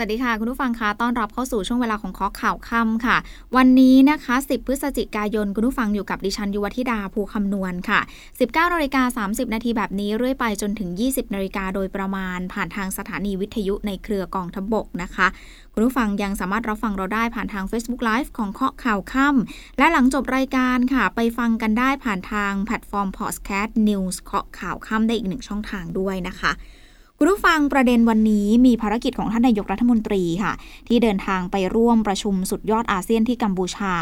วัสดีค่ะ คุณผู้ฟังคะต้อนรับเข้าสู่ช่วงเวลาของเคาะข่าวค่ำค่ะ วันนี้นะคะ 10 พฤศจิกายน คุณผู้ฟังอยู่กับดิฉันยุวธิดาภูคำนวณค่ะ 19นาฬิกา30 นาทีแบบนี้เรื่อยไปจนถึง 20นาฬิกาโดยประมาณ ผ่านทางสถานีวิทยุในเครือกองทัพบกนะคะ คุณผู้ฟังยังสามารถรับฟังเราได้ผ่านทาง Facebook Live ของเคาะข่าวค่ำและหลังจบรายการค่ะ ไปฟังกันได้ผ่านทางแพลตฟอร์ม Podcast News เคาะข่าวค่ำได้อีกหนึ่งช่องทางด้วยนะคะ คุณผู้ฟังประเด็นวันนี้มีภารกิจของท่านนายกรัฐมนตรีค่ะ ที่เดินทางไปร่วมประชุมสุดยอดอาเซียนที่กัมพูชา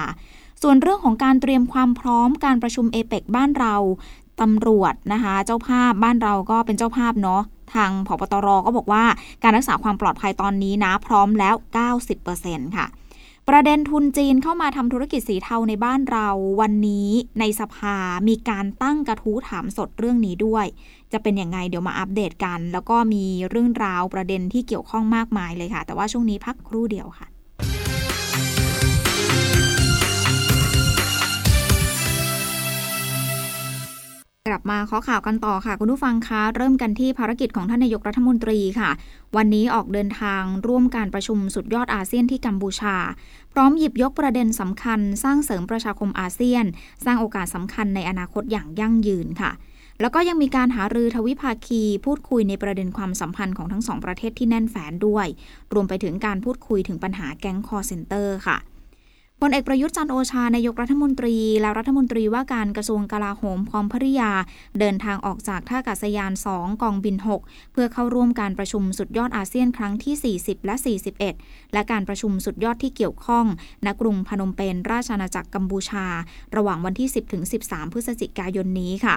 ส่วนเรื่องของการเตรียมความพร้อมการประชุมเอเปกบ้านเราตำรวจนะคะ เจ้าภาพบ้านเราก็เป็นเจ้าภาพเนาะทางผบตรก็บอกว่าการรักษาความปลอดภัยตอนนี้นะพร้อมแล้ว 90%ค่ะ ประเด็นทุนจีนเข้ามาทำธุรกิจสีเทาในบ้านเราวันนี้ในสภามีการตั้งกระทู้ถามสดเรื่องนี้ด้วย จะเป็นยังไงเดี๋ยวมาอัปเดตกัน แล้วก็มีเรื่องราวประเด็นที่เกี่ยวข้องมากมายเลยค่ะ แต่ว่าช่วงนี้พักครู่เดียวค่ะ กลับมาข้อข่าวกันต่อค่ะ คุณผู้ฟังคะเริ่มกันที่ภารกิจของท่านนายกรัฐมนตรีค่ะ วันนี้ออกเดินทางร่วมการประชุมสุดยอดอาเซียนที่กัมพูชา พร้อมหยิบยกประเด็นสำคัญ สร้างเสริมประชาคมอาเซียน สร้างโอกาสสำคัญในอนาคตอย่างยั่งยืนค่ะ แล้วก็ยังมีการหารือทวิภาคี พูดคุยในประเด็นความสัมพันธ์ของทั้งสองประเทศที่แน่นแฟ้นด้วย รวมไปถึงการพูดคุยถึงปัญหาแก๊งคอลเซ็นเตอร์ค่ะ พลเอกประยุทธ์จันทร์โอชานายกรัฐมนตรี และรัฐมนตรีว่าการกระทรวงกลาโหมพร้อมภริยา เดินทางออกจากท่าอากาศยาน 2 กองบิน 6 เพื่อเข้าร่วมการประชุมสุดยอดอาเซียนครั้งที่ 40 และ 41 และการประชุมสุดยอดที่เกี่ยวข้องณกรุงพนมเปญราชอาณาจักรกัมพูชา ระหว่างวันที่ 10-13 พฤศจิกายนนี้ค่ะ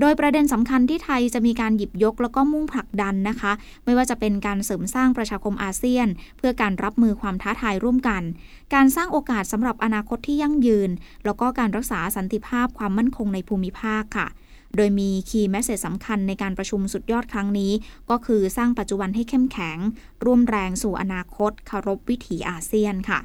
โดยประเด็นสำคัญที่ไทยจะมีการหยิบยกแล้วก็มุ่งผลักดันนะคะ ไม่ว่าจะเป็นการเสริมสร้างประชาคมอาเซียน เพื่อการรับมือความท้าทายร่วมกัน การสร้างโอกาสสำหรับอนาคตที่ยั่งยืน แล้วก็การรักษาสันติภาพความมั่นคงในภูมิภาคค่ะโดยมีคีย์แมสเซจสำคัญในการประชุมสุดยอดครั้งนี้ ก็คือสร้างปัจจุบันให้เข้มแข็ง ร่วมแรงสู่อนาคตคารพวิถีอาเซียนค่ะ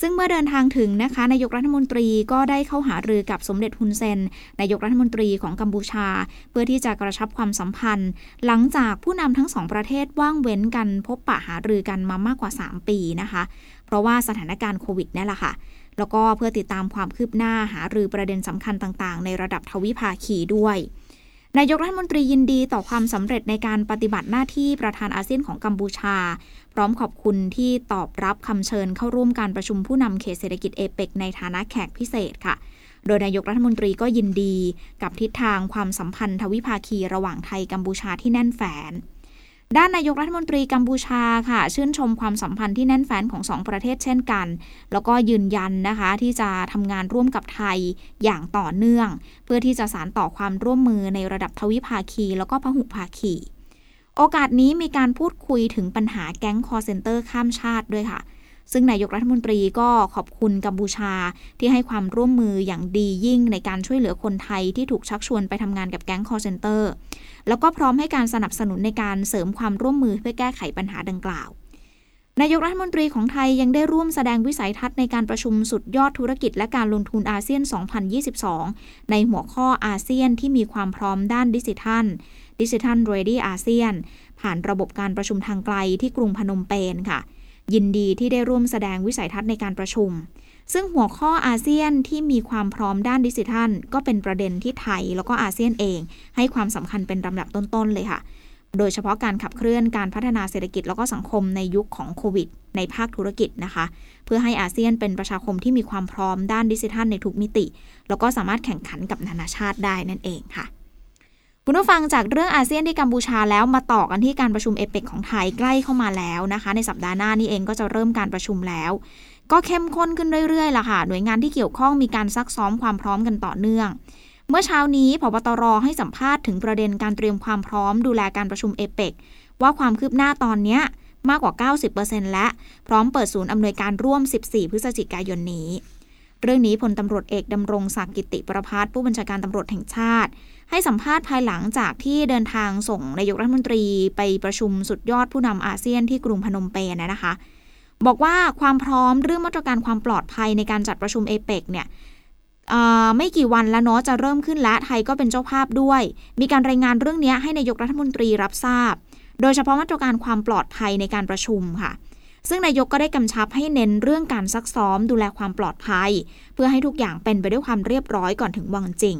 ซึ่งเมื่อเดินทางถึงนะคะนายกรัฐมนตรีก็ได้เข้าหารือกับสมเด็จฮุนเซนนายกรัฐมนตรีของกัมพูชา เพื่อที่จะกระชับความสัมพันธ์ หลังจากผู้นำทั้งสองประเทศว่างเว้นกันพบปะหารือกันมามากกว่า 3 ปีนะคะ เพราะว่าสถานการณ์โควิดนี่แหละค่ะแล้วก็เพื่อติดตามความคืบหน้าหารือประเด็นสำคัญต่าง ๆ ในระดับทวิภาคีด้วย นายกรัฐมนตรียินดีต่อความสำเร็จในการปฏิบัติหน้าที่ประธานอาเซียนของกัมพูชา พร้อมขอบคุณที่ตอบรับคำเชิญเข้าร่วมการประชุมผู้นำเขตเศรษฐกิจเอเปกในฐานะแขกพิเศษค่ะ โดยนายกรัฐมนตรีก็ยินดีกับทิศทางความสัมพันธ์ทวิภาคีระหว่างไทยกัมพูชาที่แน่นแฟ้น ด้านนายกรัฐมนตรีกัมพูชาค่ะ ชื่นชมความสัมพันธ์ที่แน่นแฟนของสองประเทศเช่นกัน แล้วก็ยืนยันนะคะที่จะทำงานร่วมกับไทยอย่างต่อเนื่อง เพื่อที่จะสานต่อความร่วมมือในระดับทวิภาคี แล้วก็พหุภาคี โอกาสนี้มีการพูดคุยถึงปัญหาแก๊งคอลเซ็นเตอร์ข้ามชาติด้วยค่ะ ซึ่งนายกรัฐมนตรีก็ขอบคุณกัมพูชาที่ให้ความร่วมมืออย่างดียิ่งในการช่วยเหลือคนไทยที่ถูกชักชวนไปทำงานกับแก๊งคอลเซ็นเตอร์ แล้วก็พร้อมให้การสนับสนุนในการเสริมความร่วมมือเพื่อแก้ไขปัญหาดังกล่าวนายกรัฐมนตรีของไทยยังได้ร่วมแสดงวิสัยทัศน์ในการประชุมสุดยอดธุรกิจและการลงทุนอาเซียน 2022 ในหัวข้ออาเซียนที่มีความพร้อมด้านดิจิทัล Digital Ready ASEAN ผ่านระบบการประชุมทางไกลที่กรุงพนมเปญค่ะ ยินดีที่ได้ร่วมแสดงวิสัยทัศน์ในการประชุม ซึ่งหัวข้ออาเซียนที่มีความพร้อมด้านดิจิทัล ก็เป็นประเด็นที่ไทยแล้วก็อาเซียนเอง ให้ความสำคัญเป็นลำดับต้นๆเลยค่ะ โดยเฉพาะการขับเคลื่อนการพัฒนาเศรษฐกิจแล้วก็สังคมในยุคของโควิด ในภาคธุรกิจนะคะ เพื่อให้อาเซียนเป็นประชาคมที่มีความพร้อมด้านดิจิทัลในทุกมิติ แล้วก็สามารถแข่งขันกับนานาชาติได้นั่นเองค่ะ คุณผู้ฟังจากเรื่องอาเซียนที่กัมพูชาแล้วมาต่อกันที่การประชุมเอเปกของไทยใกล้เข้ามาแล้วนะคะ ในสัปดาห์หน้านี่เองก็จะเริ่มการประชุมแล้ว ก็เข้มข้นขึ้นเรื่อยๆล่ะค่ะ หน่วยงานที่เกี่ยวข้องมีการซักซ้อมความพร้อมกันต่อเนื่อง เมื่อเช้านี้พบตรให้สัมภาษณ์ถึงประเด็นการเตรียมความพร้อมดูแลการประชุมเอเปกว่าความคืบหน้าตอนเนี้ยมากกว่า 90%และพร้อมเปิดศูนย์อำนวยการร่วม 14 พฤศจิกายนนี้ เรื่องนี้พลตำรวจเอกดำรงศักดิ์กิติประพาสผู้บัญชาการตำรวจแห่งชาติ ให้สัมภาษณ์ภายหลังจากที่เดินทางส่งนายกรัฐมนตรีไปประชุมสุดยอดผู้นำอาเซียนที่กรุงพนมเปญนะคะ บอกว่าความพร้อมเรื่องมาตรการความปลอดภัยในการจัดประชุมเอเปกเนี่ยไม่กี่วันแล้วเนาะจะเริ่มขึ้นและไทยก็เป็นเจ้าภาพด้วย มีการรายงานเรื่องนี้ให้นายกรัฐมนตรีรับทราบ โดยเฉพาะมาตรการความปลอดภัยในการประชุมค่ะ ซึ่งนายกก็ได้กำชับให้เน้นเรื่องการซักซ้อมดูแลความปลอดภัย เพื่อให้ทุกอย่างเป็นไปด้วยความเรียบร้อยก่อนถึงวันจริง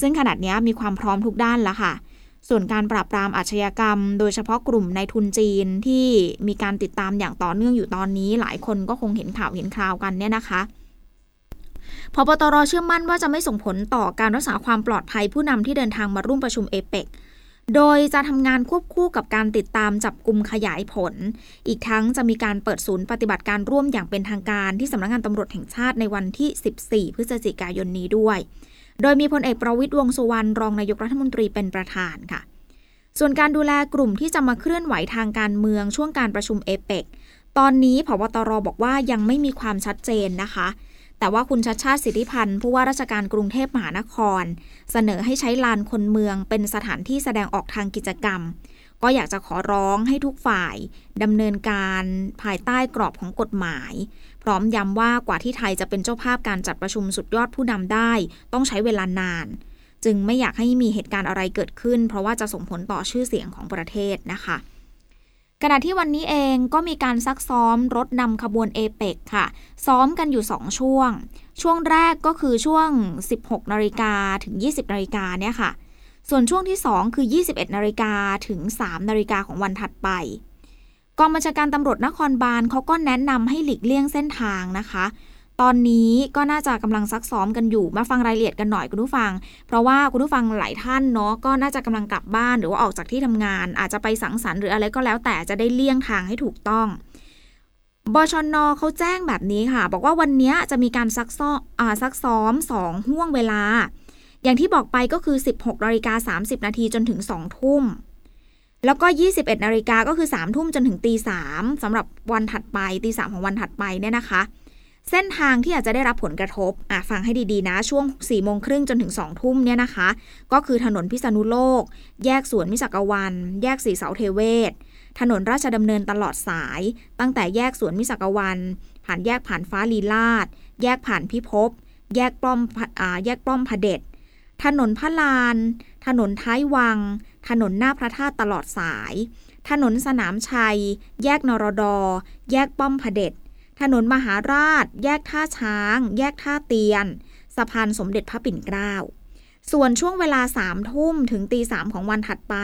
ซึ่งขนาดนี้มีความพร้อมทุกด้านแล้วค่ะ ส่วนการปราบปรามอาชญากรรม โดยเฉพาะกลุ่มในทุนจีนที่มีการติดตามอย่างต่อเนื่องอยู่ตอนนี้ หลายคนก็คงเห็นข่าวเห็นคราวกันเนี่ยนะคะพบตรเชื่อมั่นว่าจะไม่ส่งผลต่อการรักษาความปลอดภัยผู้นำที่เดินทางมาร่วมประชุมเอเปกโดยจะทำงานควบคู่กับการติดตามจับกลุ่มขยายผล อีกทั้งจะมีการเปิดศูนย์ปฏิบัติการร่วมอย่างเป็นทางการที่สำนักงงานตำรวจแห่งชาติในวันที่ 14 พฤศจิกายนนี้ด้วย โดยมีพลเอกประวิตยวงสุวรรณรองนายกรัฐมนตรีเป็นประธานค่ะ ส่วนการดูแลกลุ่มที่จะมาเคลื่อนไหวทางการเมืองช่วงการประชุมเอเปกตอนนี้พบตรบอกว่ายังไม่มีความชัดเจนนะคะ แต่ว่าคุณชัดชาติสิทธิพันธ์ผู้ว่าราชการกรุงเทพมหานคร เสนอให้ใช้ลานคนเมืองเป็นสถานที่แสดงออกทางกิจกรรม ก็อยากจะขอร้องให้ทุกฝ่ายดำเนินการภายใต้กรอบของกฎหมาย ร้อมย้ำว่ากว่าที่ไทยจะเป็นเจ้าภาพการจัดประชุมสุดยอดผู้นำได้ ต้องใช้เวลานาน จึงไม่อยากให้มีเหตุการณ์อะไรเกิดขึ้น เพราะว่าจะส่งผลต่อชื่อเสียงของประเทศนะคะขณะที่วันนี้เองก็มีการซักซ้อมรถนำขบวนเอเปกค่ะ ซ้อมกันอยู่ 2 ช่วง ช่วงแรกก็คือช่วง 16นาฬิกาถึง 20นาฬิกาเนี่ยค่ะ ส่วนช่วงที่ 2 คือ 21นาฬิกาถึง 3นาฬิกาของวันถัดไป กองบัญชาการตำรวจนครบาลเขาก็แนะนำให้หลีกเลี่ยงเส้นทางนะคะ ตอนนี้ก็น่าจะกำลังซักซ้อมกันอยู่มาฟังรายละเอียดกันหน่อยคุณผู้ฟัง เพราะว่าคุณผู้ฟังหลายท่านเนาะก็น่าจะกำลังกลับบ้านหรือว่าออกจากที่ทำงาน อาจจะไปสังสรรค์หรืออะไรก็แล้วแต่จะได้เลี่ยงทางให้ถูกต้องบชนเขาแจ้งแบบนี้ค่ะ บอกว่าวันนี้จะมีการซักซ้อมซักซ้อม 2 ห่วงเวลา อย่างที่บอกไปก็คือ 16นาฬิกา30 นาทีจนถึง 2 ทุ่ม แล้วก็ 21นาฬิกาก็คือ 3 ทุ่มจนถึงตีสามสำหรับวันถัดไปตีสามของวันถัดไปเนี่ยนะคะ เส้นทางที่อาจจะได้รับผลกระทบอะฟังให้ดีๆนะ ช่วง4ี่โมงครึ่งจนถึง2องทุ่มเนี่ยนะคะ ก็คือถนนพิษณุโลก แยกสวนมิสักวัน แยกสีเสาเทเวศ ถนนราชดำเนินตลอดสาย ตั้งแต่แยกสวนมิสักวัน ผ่านแยกผ่านฟ้าลีลาด แยกผ่านพิภพ แยกป้อมอ่าแยกป้อมพเด็จถนนพระลาน ถนนท้ายวัง ถนนหน้าพระธาตุตลอดสาย ถนนสนามชัย แยกนรดอ แยกป้อมพเด็จ ถนนมหาราช แยกท่าช้าง แยกท่าเตียน สะพานสมเด็จพระปิ่นเกล้า ส่วนช่วงเวลาสามทุ่มถึงตีสามของวันถัดไป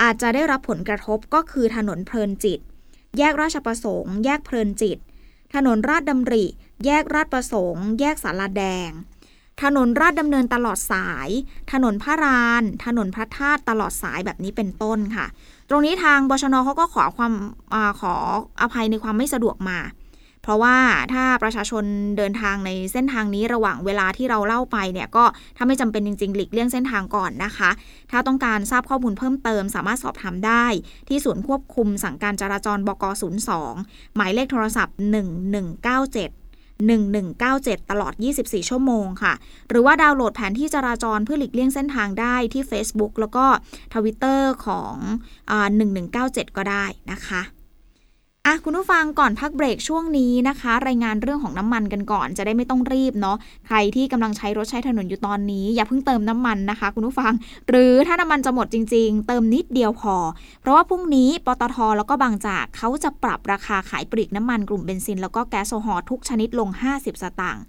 อาจจะได้รับผลกระทบก็คือถนนเพลินจิต แยกราชประสงค์ แยกเพลินจิต ถนนราชดำริ แยกราชประสงค์ แยกสาราแดง ถนนราชดำเนินตลอดสาย ถนนพระราน ถนนพระธาตุตลอดสายแบบนี้เป็นต้นค่ะ ตรงนี้ทางบชนเขาก็ขอความอขออภัยในความไม่สะดวกมา เพราะว่าถ้าประชาชนเดินทางในเส้นทางนี้ระหว่างเวลาที่เราเล่าไปเนี่ยก็ถ้าไม่จำเป็นจริงๆ หลีกเลี่ยงเส้นทางก่อนนะคะ ถ้าต้องการทราบข้อมูลเพิ่มเติม สามารถสอบถามได้ ที่ศูนย์ควบคุมสั่งการจราจรบก 02 หมายเลขโทรศัพท์ 1197 1197 ตลอด 24 ชั่วโมงค่ะ หรือว่าดาวน์โหลดแผนที่จราจรเพื่อหลีกเลี่ยงเส้นทางได้ที่ Facebook แล้วก็ทวิตเตอร์ของอ1197 ก็ได้นะคะ อะคุณผู้ฟังก่อนพักเบรกช่วงนี้นะคะ รายงานเรื่องของน้ำมันกันก่อนจะได้ไม่ต้องรีบเนาะใครที่กำลังใช้รถใช้ถนนอยู่ตอนนี้ อย่าเพิ่งเติมน้ำมันนะคะ คุณผู้ฟัง หรือถ้าน้ำมันจะหมดจริง ๆ เติมนิดเดียวพอ เพราะว่าพรุ่งนี้ปตทแล้วก็บางจากเขาจะปรับราคาขายปลีกน้ำมันกลุ่มเบนซิน แล้วก็แก๊สโซฮอลทุกชนิดลง 50 สตางค์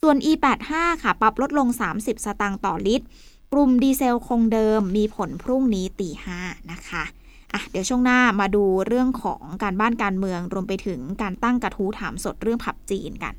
ส่วน E85 ค่ะ ปรับลดลง 30 สตางค์ต่อลิตรกลุ่มดีเซลคงเดิมมีผลพรุ่งนี้ตีห้านะคะ อะเดี๋ยวช่วงหน้ามาดูเรื่องของการบ้านการเมือง รวมไปถึงการตั้งกระทู้ถามสดเรื่องผับจีนกัน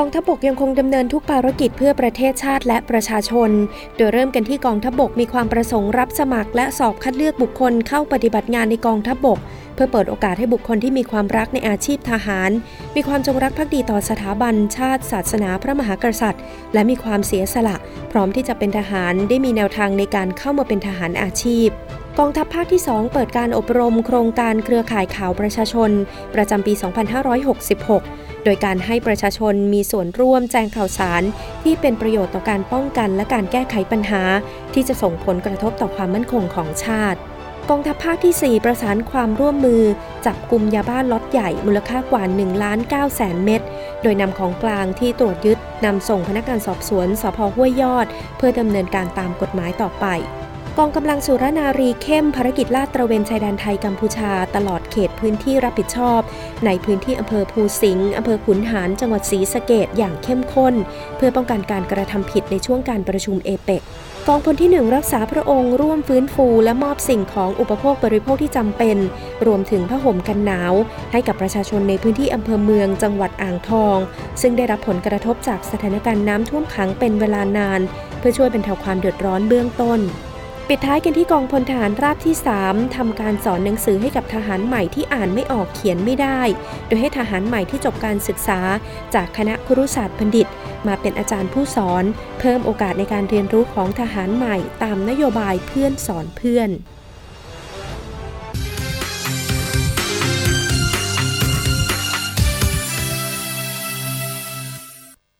กองทัพบกยังคงดำเนินทุกภารกิจเพื่อประเทศชาติและประชาชน โดยเริ่มกันที่กองทัพบกมีความประสงค์รับสมัคร และสอบคัดเลือกบุคคลเข้าปฏิบัติงานในกองทัพบก เพื่อเปิดโอกาสให้บุคคลที่มีความรักในอาชีพทหาร มีความจงรักภักดีต่อสถาบันชาติ ศาสนาพระมหากษัตริย์ และมีความเสียสละ พร้อมที่จะเป็นทหารได้มีแนวทางในการเข้ามาเป็นทหารอาชีพกองทัพภาคที่ 2 เปิดการอบรมโครงการเครือข่ายข่าวประชาชน ประจำปี 2566 โดยการให้ประชาชนมีส่วนร่วมแจ้งข่าวสาร ที่เป็นประโยชน์ต่อการป้องกันและการแก้ไขปัญหา ที่จะส่งผลกระทบต่อความมั่นคงของชาติ กองทัพภาคที่ 4 ประสานความร่วมมือ จับกลุ่มยาบ้าล็อตใหญ่มูลค่ากว่า1ล้าน9แสนเม็ด โดยนำของกลางที่ตรวจยึดนำส่งพนักงานสอบสวนสพห้วยยอด เพื่อดำเนินการตามกฎหมายต่อไปกองกำลังสุรนารีเข้มภารกิจลาดตระเวนชายแดนไทยกัมพูชา ตลอดเขตพื้นที่รับผิดชอบ ในพื้นที่อำเภอภูสิงห์อำเภอขุนหารจังหวัดศรีสะเกดอย่างเข้มข้น เพื่อป้องกันการกระทำผิดในช่วงการประชุมเอเปก กองพลที่ 1 รักษาพระองค์ร่วมฟื้นฟูและมอบสิ่งของอุปโภคบริโภคที่จำเป็น รวมถึงผ้าห่มกันหนาว ให้กับประชาชนในพื้นที่อำเภอเมืองจังหวัดอ่างทอง ซึ่งได้รับผลกระทบจากสถานการณ์น้ำท่วมขังเป็นเวลานาน เพื่อช่วยบรรเทาความเดือดร้อนเบื้องต้น ปิดท้ายกันที่กองพลทหารราบที่ 3ทำการสอนหนังสือให้กับทหารใหม่ที่อ่านไม่ออกเขียนไม่ได้ โดยให้ทหารใหม่ที่จบการศึกษา จากคณะครุศาสตร์บัณฑิต มาเป็นอาจารย์ผู้สอน เพิ่มโอกาสในการเรียนรู้ของทหารใหม่ ตามนโยบายเพื่อนสอนเพื่อน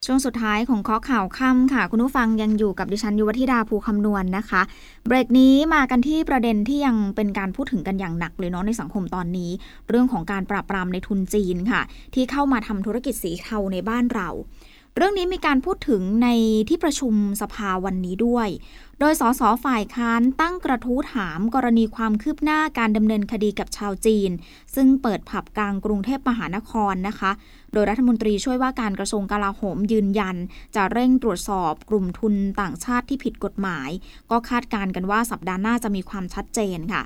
ช่วงสุดท้ายของข้อข่าวค่ำค่ะ คุณผู้ฟังยังอยู่กับดิฉันยุวธิดาภูคำนวณนนะคะ เบรกนี้มากันที่ประเด็นที่ยังเป็นการพูดถึงกันอย่างหนักเลยเนาะในสังคมตอนนี้ เรื่องของการปราบปรามในทุนจีนค่ะ ที่เข้ามาทำธุรกิจสีเทาในบ้านเรา เรื่องนี้มีการพูดถึงในที่ประชุมสภาวันนี้ด้วย โดยสสฝ่ายค้านตั้งกระทู้ถามกรณีความคืบหน้าการดำเนินคดีกับชาวจีน ซึ่งเปิดผับกลางกรุงเทพมหานครนะคะ ดยรัฐมนตรีช่วยว่าการกระทรวงกลาโหมยืนยัน จะเร่งตรวจสอบกลุ่มทุนต่างชาติที่ผิดกฎหมาย ก็คาดการณ์กันว่าสัปดาห์หน้าจะมีความชัดเจนค่ะ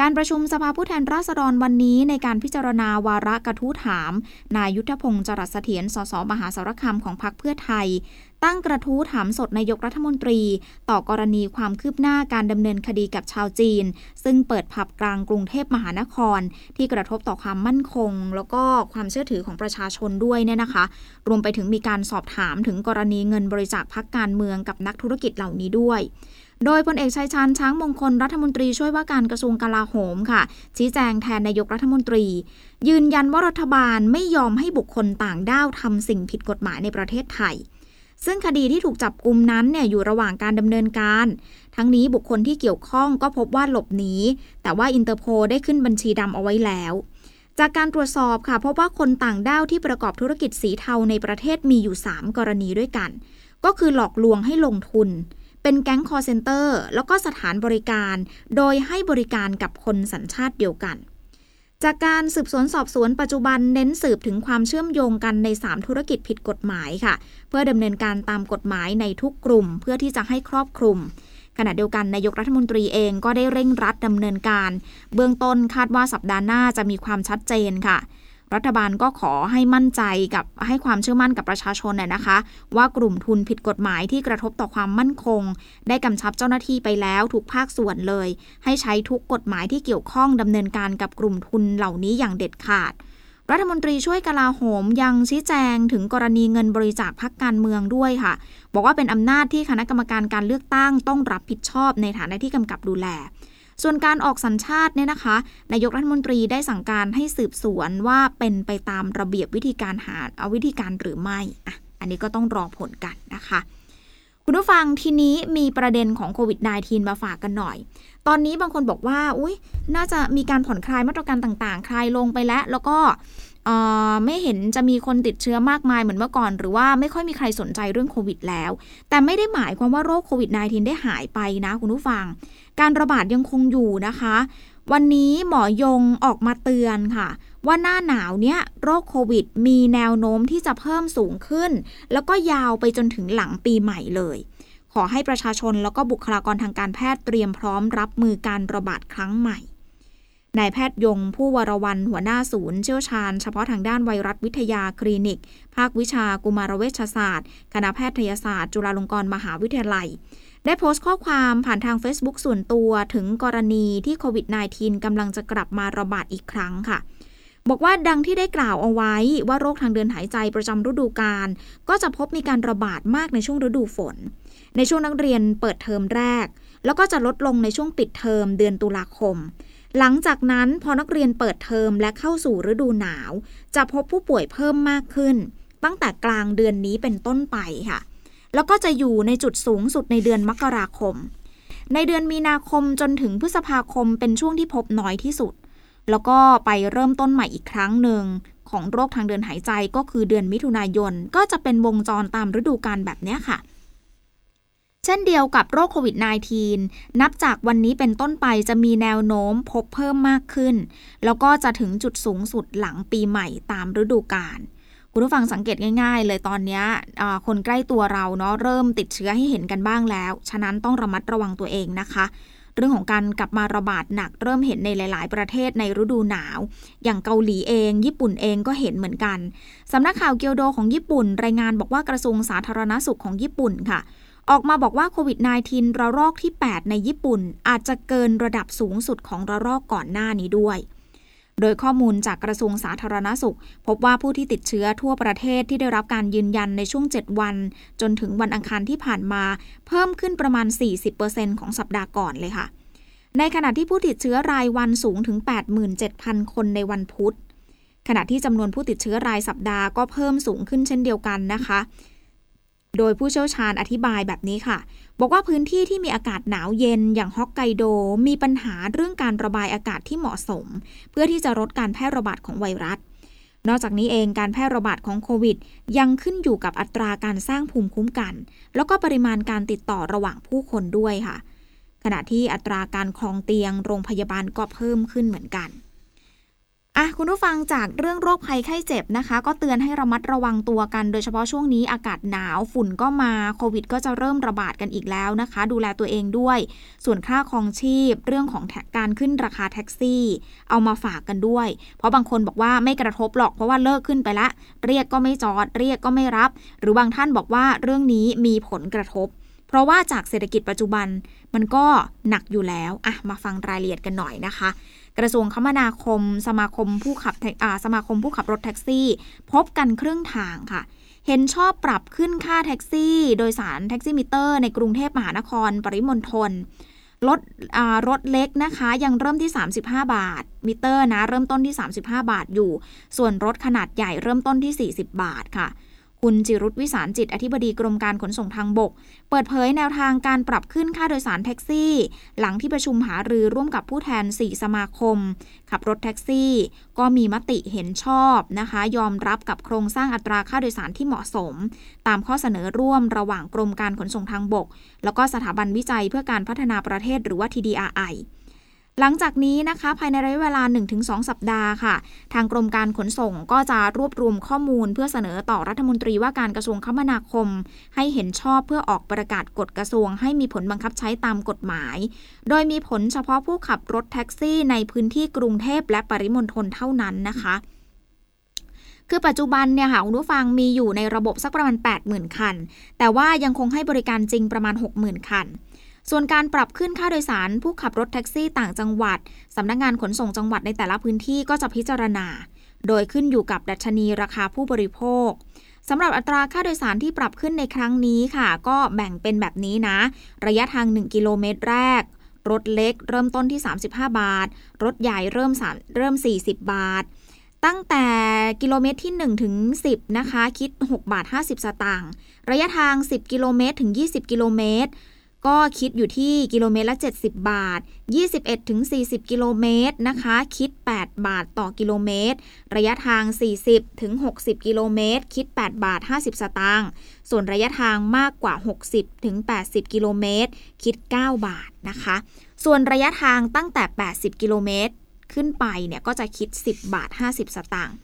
การประชุมสภาผู้แทนราษฎรวันนี้ในการพิจารณาวาระกระทู้ถาม นายยุทธพงศ์จรัสเสถียร สส มหาสารคามของพรรคเพื่อไทย ตั้งกระทู้ถามสดนายกรัฐมนตรี ต่อกรณีความคืบหน้าการดำเนินคดีกับชาวจีน ซึ่งเปิดผับกลางกรุงเทพมหานคร ที่กระทบต่อความมั่นคง แล้วก็ความเชื่อถือของประชาชนด้วยเนี่ยนะคะ รวมไปถึงมีการสอบถามถึงกรณีเงินบริจาคพักการเมืองกับนักธุรกิจเหล่านี้ด้วยโดยพลเอกชัยชาญช้างมงคลรัฐมนตรีช่วยว่าการกระทรวงกลาโหมค่ะ ชี้แจงแทนนายกรัฐมนตรี ยืนยันว่ารัฐบาลไม่ยอมให้บุคคลต่างด้าวทำสิ่งผิดกฎหมายในประเทศไทย ซึ่งคดีที่ถูกจับกุมนั้นเนี่ยอยู่ระหว่างการดำเนินการ ทั้งนี้บุคคลที่เกี่ยวข้องก็พบว่าหลบหนี แต่ว่าอินเตอร์โพลได้ขึ้นบัญชีดำเอาไว้แล้ว จากการตรวจสอบค่ะพบว่าคนต่างด้าวที่ประกอบธุรกิจสีเทาในประเทศมีอยู่ 3 กรณีด้วยกัน ก็คือหลอกลวงให้ลงทุน เป็นแก๊งคอลเซ็นเตอร์แล้วก็สถานบริการ โดยให้บริการกับคนสัญชาติเดียวกัน จากการสืบสวนสอบสวนปัจจุบันเน้นสืบถึงความเชื่อมโยงกันใน 3 ธุรกิจผิดกฎหมายค่ะ เพื่อดำเนินการตามกฎหมายในทุกกลุ่ม เพื่อที่จะให้ครอบคลุม ขณะเดียวกันนายกรัฐมนตรีเองก็ได้เร่งรัดดำเนินการ เบื้องต้นคาดว่าสัปดาห์หน้าจะมีความชัดเจนค่ะ รัฐบาลก็ขอให้มั่นใจกับให้ความเชื่อมั่นกับประชาชนน่ยนะคะ ว่ากลุ่มทุนผิดกฎหมายที่กระทบต่อความมั่นคง ได้กำชับเจ้าหน้าที่ไปแล้วทุกภาคส่วนเลย ให้ใช้ทุกกฎหมายที่เกี่ยวข้องดำเนินการกับกลุ่มทุนเหล่านี้อย่างเด็ดขาด รัฐมนตรีช่วยกลาโหมยังชี้แจงถึงกรณีเงินบริจาคพักการเมืองด้วยค่ะ บอกว่าเป็นอำนาจที่คณะกรรมการการเลือกตั้งต้องรับผิดชอบในฐานะที่กำกับดูแล ส่วนการออกสัญชาติเนี่ยนะคะนายกรัฐมนตรีได้สั่งการให้สืบสวนว่าเป็นไปตามระเบียบวิธีการหาเอาวิธีการหรือไม่อะอันนี้ก็ต้องรอผลกันนะคะ คุณผู้ฟังทีนี้มีประเด็นของโควิด -19 มาฝากกันหน่อย ตอนนี้บางคนบอกว่า อุ้ยน่าจะมีการผ่อนคลายมาตรการต่างๆ คลายลงไปแล้ว แล้วก็ ไม่เห็นจะมีคนติดเชื้อมากมายเหมือนเมื่อก่อน หรือว่าไม่ค่อยมีใครสนใจเรื่องโควิดแล้ว แต่ไม่ได้หมายความว่าโรคโควิด -19 ได้หายไปนะคุณผู้ฟัง การระบาดยังคงอยู่นะคะ วันนี้หมอยงออกมาเตือนค่ะ ว่าหน้าหนาวเนี้ยโรคโควิด มีแนวโน้มที่จะเพิ่มสูงขึ้น แล้วก็ยาวไปจนถึงหลังปีใหม่เลย ขอให้ประชาชนแล้วก็บุคลากรทางการแพทย์เตรียมพร้อมรับมือการระบาดครั้งใหม่ นายแพทย์ยงผู้วรวันหัวหน้าศูนย์เชี่ยวชาญเฉพาะทางด้านไวรัสวิทยาคลินิก ภาควิชากุมารเวชศาสตร์ คณะแพทยศาสตร์ จุฬาลงกรณ์มหาวิทยาลัย ได้โพสต์ข้อความผ่านทาง Facebook ส่วนตัวถึงกรณีที่โควิด -19 กำลังจะกลับมาระบาดอีกครั้งค่ะบอกว่าดังที่ได้กล่าวเอาไว้ว่าโรคทางเดินหายใจประจำฤดูกาลก็จะพบมีการระบาดมากในช่วงฤดูฝน ในช่วงนักเรียนเปิดเทอมแรก แล้วก็จะลดลงในช่วงปิดเทอมเดือนตุลาคม หลังจากนั้นพอนักเรียนเปิดเทอมและเข้าสู่ฤดูหนาว จะพบผู้ป่วยเพิ่มมากขึ้น ตั้งแต่กลางเดือนนี้เป็นต้นไปค่ะ แล้วก็จะอยู่ในจุดสูงสุดในเดือนมกราคม ในเดือนมีนาคมจนถึงพฤษภาคมเป็นช่วงที่พบน้อยที่สุด แล้วก็ไปเริ่มต้นใหม่อีกครั้งหนึ่งของโรคทางเดินหายใจก็คือเดือนมิถุนายนก็จะเป็นวงจรตามฤดูกาลแบบนี้ค่ะ ช่นเดียวกับโรคโควิด -19 นับจากวันนี้เป็นต้นไปจะมีแนวโน้มพบเพิ่มมากขึ้น แล้วก็จะถึงจุดสูงสุดหลังปีใหม่ตามฤดูกาลคุณผู้ฟังสังเกตง่าย ๆ เลยตอนนี้คนใกล้ตัวเราเนาะเริ่มติดเชื้อให้เห็นกันบ้างแล้ว ฉะนั้นต้องระมัดระวังตัวเองนะคะ เรื่องของการกลับมาระบาดหนักเริ่มเห็นในหลาย ๆ ประเทศในฤดูหนาว อย่างเกาหลีเอง ญี่ปุ่นเองก็เห็นเหมือนกันสำนักข่าวเกียวโดของญี่ปุ่น รายงานบอกว่ากระทรวงสาธารณสุขของญี่ปุ่นค่ะ ออกมาบอกว่าโควิด -19 ระลอกที่ 8 ในญี่ปุ่น อาจจะเกินระดับสูงสุดของระลอกก่อนหน้านี้ด้วย โดยข้อมูลจากกระทรวงสาธารณสุข พบว่าผู้ที่ติดเชื้อทั่วประเทศที่ได้รับการยืนยันในช่วง 7 วัน จนถึงวันอังคารที่ผ่านมา เพิ่มขึ้นประมาณ 40%ของสัปดาห์ก่อนเลยค่ะ ในขณะที่ผู้ติดเชื้อรายวันสูงถึง 87,000 คนในวันพุธขณะที่จำนวนผู้ติดเชื้อรายสัปดาห์ก็เพิ่มสูงขึ้นเช่นเดียวกันนะคะ โดยผู้เชี่ยวชาญอธิบายแบบนี้ค่ะ บอกว่าพื้นที่ที่มีอากาศหนาวเย็นอย่างฮอกไกโด มีปัญหาเรื่องการระบายอากาศที่เหมาะสม เพื่อที่จะลดการแพร่ระบาดของไวรัส นอกจากนี้เองการแพร่ระบาดของโควิด ยังขึ้นอยู่กับอัตราการสร้างภูมิคุ้มกัน แล้วก็ปริมาณการติดต่อระหว่างผู้คนด้วยค่ะ ขณะที่อัตราการคลองเตียงโรงพยาบาลก็เพิ่มขึ้นเหมือนกัน อะคุณผู้ฟังจากเรื่องโรคภัยไข้เจ็บนะคะ ก็เตือนให้ระมัดระวังตัวกัน โดยเฉพาะช่วงนี้อากาศหนาวฝุ่นก็มาโควิด ก็จะเริ่มระบาดกันอีกแล้วนะคะ ดูแลตัวเองด้วย ส่วนค่าครองชีพ เรื่องของการขึ้นราคาแท็กซี่ เอามาฝากกันด้วย เพราะบางคนบอกว่าไม่กระทบหรอกเพราะว่าเลิกขึ้นไปละ เรียกก็ไม่จอด เรียกก็ไม่รับ หรือบางท่านบอกว่าเรื่องนี้มีผลกระทบ เพราะว่าจากเศรษฐกิจปัจจุบันมันก็หนักอยู่แล้วอะมาฟังรายละเอียดกันหน่อยนะคะ กระทรวงคมนาคม สมาคมผู้ขับสมาคมผู้ขับรถแท็กซี่ พบกันครึ่งทางค่ะ เห็นชอบปรับขึ้นค่าแท็กซี่ โดยสารแท็กซี่มิเตอร์ในกรุงเทพมหานคร ปริมณฑลรถรถเล็กนะคะยังเริ่มที่ 35 บาท มิเตอร์นะเริ่มต้นที่ 35 บาทอยู่ ส่วนรถขนาดใหญ่เริ่มต้นที่ 40 บาทค่ะ คุณจิรุตวิสารจิต อธิบดีกรมการขนส่งทางบก เปิดเผยแนวทางการปรับขึ้นค่าโดยสารแท็กซี่ หลังที่ประชุมหารือร่วมกับผู้แทน 4 สมาคม ขับรถแท็กซี่ ก็มีมติเห็นชอบนะคะ ยอมรับกับโครงสร้างอัตราค่าโดยสารที่เหมาะสม ตามข้อเสนอร่วมระหว่างกรมการขนส่งทางบก แล้วก็สถาบันวิจัยเพื่อการพัฒนาประเทศหรือว่า TDRI หลังจากนี้นะคะ ภายในระยะเวลา 1-2 สัปดาห์ค่ะ ทางกรมการขนส่งก็จะรวบรวมข้อมูล เพื่อเสนอต่อรัฐมนตรีว่าการกระทรวงคมนาคม ให้เห็นชอบเพื่อออกประกาศกฎกระทรวง ให้มีผลบังคับใช้ตามกฎหมาย โดยมีผลเฉพาะผู้ขับรถแท็กซี่ในพื้นที่กรุงเทพและปริมณฑลเท่านั้นนะคะคือปัจจุบันเนี่ยค่ะคุณผู้ฟังมีอยู่ในระบบสักประมาณ 80,000 คัน แต่ว่ายังคงให้บริการจริงประมาณ 60,000 คัน ส่วนการปรับขึ้นค่าโดยสารผู้ขับรถแท็กซี่ต่างจังหวัดสำนักงงานขนส่งจังหวัดในแต่ละพื้นที่ก็จะพิจารณา โดยขึ้นอยู่กับดัชนีราคาผู้บริโภคสำหรับอัตราค่าโดยสารที่ปรับขึ้นในครั้งนี้ค่ะ ก็แบ่งเป็นแบบนี้นะ ระยะทาง 1 กิโลเมตรแรก รถเล็กเริ่มต้นที่ 35 บาท รถใหญ่เริ่มเริ่ม 40 บาท ตั้งแต่กิโลเมตรที่1ถึง10นะคะ คิด 6 บาท 50 สตางค์ ระยะทาง 10 กิโลเมตรถึง 20 กิโลเมตร ก็คิดอยู่ที่กิโลเมตรละ 70 บาท 21ถึง40 กิโลเมตรนะคะ คิด 8 บาทต่อกิโลเมตร ระยะทาง 40ถึง60 กิโลเมตร คิด 8 บาท 50 สตางค์ ส่วนระยะทางมากกว่า 60ถึง80 กิโลเมตร คิด 9 บาทนะคะ ส่วนระยะทางตั้งแต่ 80 กิโลเมตร ขึ้นไปเนี่ยก็จะคิด 10 บาท 50 สตางค์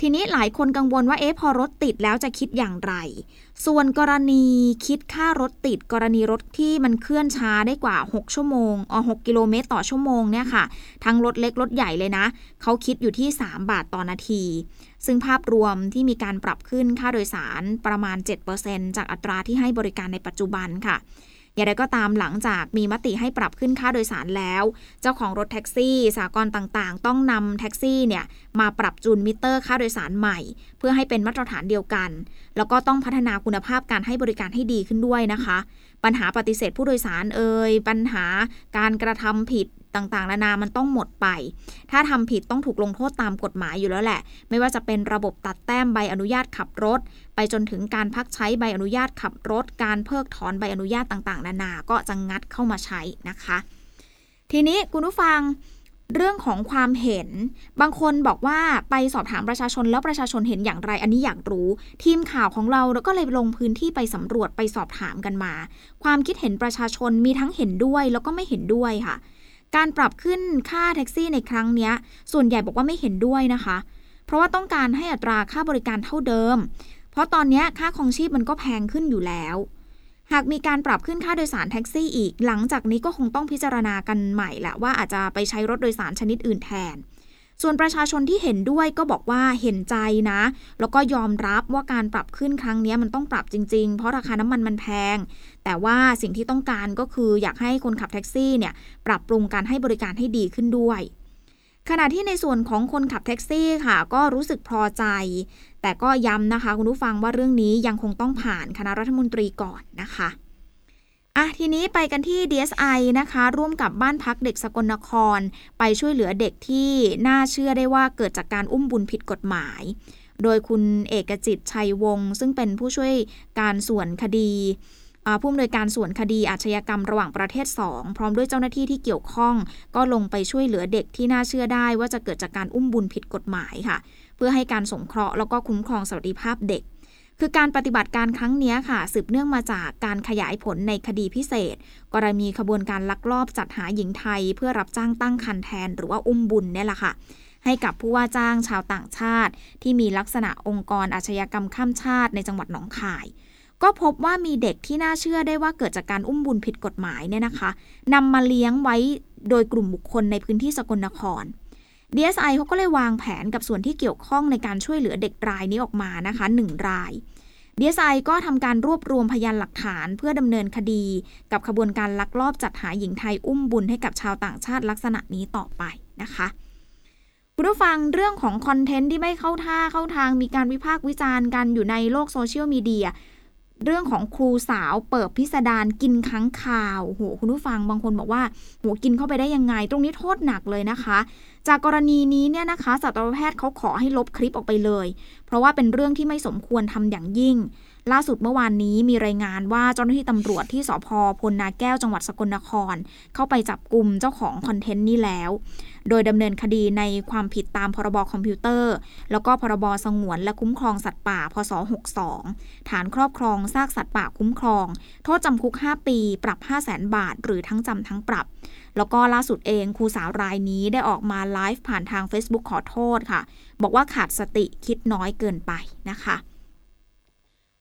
ทีนี้หลายคนกังวลว่าเอ๊ะพอรถติดแล้วจะคิดอย่างไร ส่วนกรณีคิดค่ารถติด กรณีรถที่มันเคลื่อนช้าได้กว่า 6 ชั่วโมงอ๋อ6กิโลเมตรต่อชั่วโมงเนี่ยค่ะ ทั้งรถเล็กรถใหญ่เลยนะ เขาคิดอยู่ที่ 3 บาทต่อนาที ซึ่งภาพรวมที่มีการปรับขึ้นค่าโดยสารประมาณ 7%จากอัตราที่ให้บริการในปัจจุบันค่ะ อย่างไรก็ตามหลังจากมีมติให้ปรับขึ้นค่าโดยสารแล้ว เจ้าของรถแท็กซี่ สหกรณ์ต่างๆ ต้องนำแท็กซี่เนี่ยมาปรับจูนมิเตอร์ค่าโดยสารใหม่ เพื่อให้เป็นมาตรฐานเดียวกัน แล้วก็ต้องพัฒนาคุณภาพการให้บริการให้ดีขึ้นด้วยนะคะ ปัญหาปฏิเสธผู้โดยสารเอยปัญหาการกระทำผิด ต่างๆ นานามันต้องหมดไป ถ้าทำผิดต้องถูกลงโทษตามกฎหมายอยู่แล้วแหละ ไม่ว่าจะเป็นระบบตัดแต้มใบอนุญาตขับรถ ไปจนถึงการพักใช้ใบอนุญาตขับรถ การเพิกถอนใบอนุญาตต่างๆ นานาก็จะงัดเข้ามาใช้นะคะ ทีนี้คุณผู้ฟังเรื่องของความเห็น บางคนบอกว่าไปสอบถามประชาชนแล้วประชาชนเห็นอย่างไร อันนี้อยากรู้ ทีมข่าวของเราก็เลยลงพื้นที่ไปสำรวจไปสอบถามกันมา ความคิดเห็นประชาชนมีทั้งเห็นด้วยแล้วก็ไม่เห็นด้วยค่ะ การปรับขึ้นค่าแท็กซี่ในครั้งนี้ส่วนใหญ่บอกว่าไม่เห็นด้วยนะคะ เพราะว่าต้องการให้อัตราค่าบริการเท่าเดิม เพราะตอนนี้ค่าครองชีพมันก็แพงขึ้นอยู่แล้ว หากมีการปรับขึ้นค่าโดยสารแท็กซี่อีก หลังจากนี้ก็คงต้องพิจารณากันใหม่แหละว่าอาจจะไปใช้รถโดยสารชนิดอื่นแทน ส่วนประชาชนที่เห็นด้วยก็บอกว่าเห็นใจนะ แล้วก็ยอมรับว่าการปรับขึ้นครั้งนี้มันต้องปรับจริง ๆ เพราะราคาน้ำมันมันแพง แต่ว่าสิ่งที่ต้องการก็คืออยากให้คนขับแท็กซี่เนี่ยปรับปรุงการให้บริการให้ดีขึ้นด้วยขณะที่ในส่วนของคนขับแท็กซี่ค่ะ ก็รู้สึกพอใจ แต่ก็ย้ำนะคะ คุณผู้ฟังว่าเรื่องนี้ยังคงต้องผ่านคณะรัฐมนตรีก่อนนะคะ อะทีนี้ไปกันที่ DSI นะคะ ร่วมกับบ้านพักเด็กสกลนคร ไปช่วยเหลือเด็กที่น่าเชื่อได้ว่าเกิดจากการอุ้มบุญผิดกฎหมาย โดยคุณเอกจิตชัยวงศ์ซึ่งเป็นผู้ช่วยการส่วนคดีผู้อำนวยการส่วนคดีอาชญากรรมระหว่างประเทศ 2 พร้อมด้วยเจ้าหน้าที่ที่เกี่ยวข้อง ก็ลงไปช่วยเหลือเด็กที่น่าเชื่อได้ว่าจะเกิดจากการอุ้มบุญผิดกฎหมายค่ะ เพื่อให้การสงเคราะห์แล้วก็คุ้มครองสวัสดิภาพเด็ก คือการปฏิบัติการครั้งนี้ค่ะ สืบเนื่องมาจากการขยายผลในคดีพิเศษ กรณีขบวนการลักลอบจัดหาหญิงไทย เพื่อรับจ้างตั้งคันแทน หรือว่าอุ้มบุญเนี่ยแหละค่ะ ให้กับผู้ว่าจ้างชาวต่างชาติ ที่มีลักษณะองค์กรอาชญากรรมข้ามชาติในจังหวัดหนองคายก็พบว่ามีเด็กที่น่าเชื่อได้ว่าเกิดจากการอุ้มบุญผิดกฎหมายเนี่ยนะคะนำมาเลี้ยงไว้โดยกลุ่มบุคคลในพื้นที่สกลนคร DSI เขาก็เลยวางแผนกับส่วนที่เกี่ยวข้องในการช่วยเหลือเด็กรายนี้ออกมานะคะหนึ่งราย DSI ก็ทำการรวบรวมพยานหลักฐานเพื่อดำเนินคดี กับขบวนการลักลอบจัดหาหญิงไทยอุ้มบุญให้กับชาวต่างชาติลักษณะนี้ต่อไปนะคะคุณผู้ฟังเรื่องของคอนเทนต์ที่ไม่เข้าท่าเข้าทางมีการวิพากษ์วิจารณ์กันอยู่ในโลกโซเชียลมีเดียเรื่องของครูสาวเปิดพิสดารกินค้างคาวโหคุณผู้ฟังบางคนบอกว่าโหกินเข้าไปได้ยังไง ตรงนี้โทษหนักเลยนะคะ จากกรณีนี้เนี่ยนะคะสัตวแพทย์เขาขอให้ลบคลิปออกไปเลย เพราะว่าเป็นเรื่องที่ไม่สมควรทำอย่างยิ่ง ล่าสุดเมื่อวานนี้มีรายงานว่าเจ้าหน้าที่ตำรวจที่สพพลนาแก้วจังหวัดสกลนคร เข้าไปจับกลุ่มเจ้าของคอนเทนต์นี้แล้ว โดยดำเนินคดีในความผิดตามพรบคอมพิวเตอร์ แล้วก็พรบสงวนและคุ้มครองสัตว์ป่า พศ 62 ฐานครอบครองซากสัตว์ป่าคุ้มครอง โทษจำคุก 5 ปี ปรับ 5 0 0แสนบาท หรือทั้งจำทั้งปรับ แล้วก็ล่าสุดเองครูสาวรายนี้ได้ออกมาไลฟ์ผ่านทาง Facebook ขอโทษค่ะ บอกว่าขาดสติคิดน้อยเกินไปนะคะ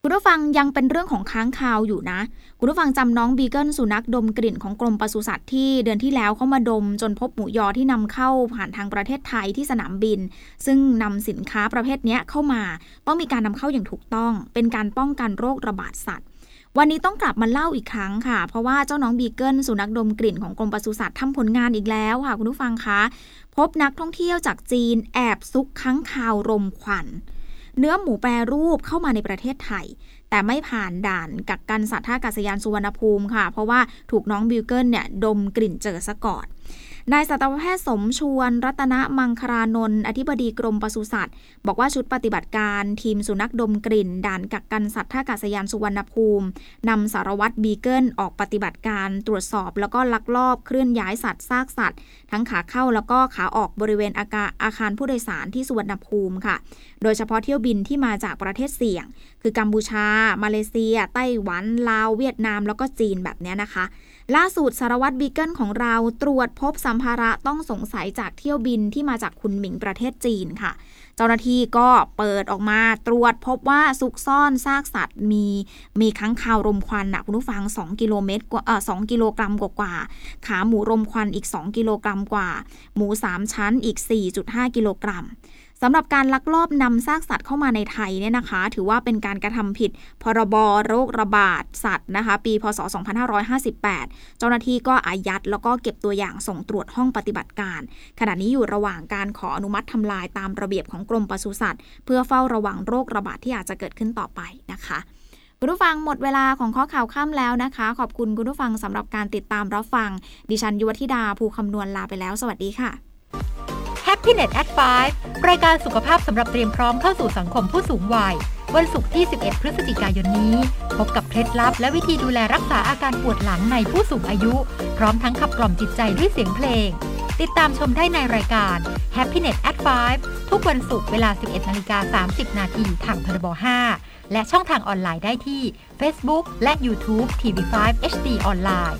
คุณผู้ฟังยังเป็นเรื่องของค้างคาวอยู่นะ คุณผู้ฟังจำน้องบีเกิลสุนัขดมกลิ่นของกรมปศุสัตว์ที่เดือนที่แล้วเขามาดมจนพบหมูยอที่นำเข้าผ่านทางประเทศไทยที่สนามบิน ซึ่งนำสินค้าประเภทนี้เข้ามา ต้องมีการนำเข้าอย่างถูกต้อง เป็นการป้องกันโรคระบาดสัตว์วันนี้ต้องกลับมาเล่าอีกครั้งค่ะ เพราะว่าเจ้าน้องบีเกิลสุนัขดมกลิ่นของกรมปศุสัตว์ทำผลงานอีกแล้วค่ะ คุณผู้ฟังคะ พบนักท่องเที่ยวจากจีนแอบซุกค้างคาวรมควัน เนื้อหมูแปรรูปเข้ามาในประเทศไทย แต่ไม่ผ่านด่านกักกันสัตว์ท่าอากาศยานสุวรรณภูมิค่ะ เพราะว่าถูกน้องบีเกิลเนี่ยดมกลิ่นเจอซะก่อน นายสัตวแพทย์สมชวน รัตนมังครานนท์อธิบดีกรมปศุสัตว์ บอกว่าชุดปฏิบัติการทีมสุนัขดมกลิ่น ด่านกักกันสัตว์ท่าอากาศยานสุวรรณภูมินำสารวัตรบีเกิลออกปฏิบัติการตรวจสอบ แล้วก็ลักลอบเคลื่อนย้ายสัตว์ซากสัตว์ ทั้งขาเข้าแล้วก็ขาออกบริเวณอากาอาคารผู้โดยสารที่สุวรรณภูมิค่ะ โดยเฉพาะเที่ยวบินที่มาจากประเทศเสี่ยง คือกัมพูชา มาเลเซีย ไต้หวันลาวเวียดนาม แล้วก็จีนแบบนี้นะคะ ล่าสุดสารวัตรบีเกิลของเราตรวจพบสัมภาระต้องสงสัยจากเที่ยวบินที่มาจากคุนหมิงประเทศจีนค่ะ เจ้าหน้าที่ก็เปิดออกมาตรวจพบว่าซุกซ่อนซากสัตว์มีมีค้างคาวรมควันนะคุณผู้ฟัง 2 กิโลเมตรกว่าเออ 2 กิโลกรัมกว่าขาหมูรมควันอีก 2 กิโลกรัมกว่า หมู 3 ชั้นอีก 4.5 กิโลกรัมำหรับการลักลอบนำซากสัตว์เข้ามาในไทยเนี่ยนะคะ ถือว่าเป็นการกระทำผิด พรบโรคระบาดสัตว์นะคะ ปี พศ 2558 เจ้าหน้าที่ก็อายัดแล้วก็เก็บตัวอย่างส่งตรวจห้องปฏิบัติการ ขณะนี้อยู่ระหว่างการขออนุมัติทำลายตามระเบียบของกรมปศุสัตว์ เพื่อเฝ้าระวังโรคระบาดที่อาจจะเกิดขึ้นต่อไปนะคะคุณผู้ฟังหมดเวลาของข้อข่าวค่ำแล้วนะคะ ขอบคุณคุณผู้ฟังสำหรับการติดตามรับฟัง ดิฉันยุวธิดาภูคำนวณลาไปแล้ว สวัสดีค่ะ Happiness at 5รายการสุขภาพสำหรับเตรียมพร้อมเข้าสู่สังคมผู้สูงวัย วันศุกร์ที่ 11 พฤศจิกายนนี้ พบกับเคล็ดลับและวิธีดูแลรักษาอาการปวดหลังในผู้สูงอายุ พร้อมทั้งขับกล่อมจิตใจด้วยเสียงเพลง ติดตามชมได้ในรายการ Happiness at 5ทุกวันศุกร์เวลา 11นาฬิกา30 นาทีทางพรบ5และช่องทางออนไลน์ได้ที่ Facebook และ YouTube TV5 HD ออนไลน์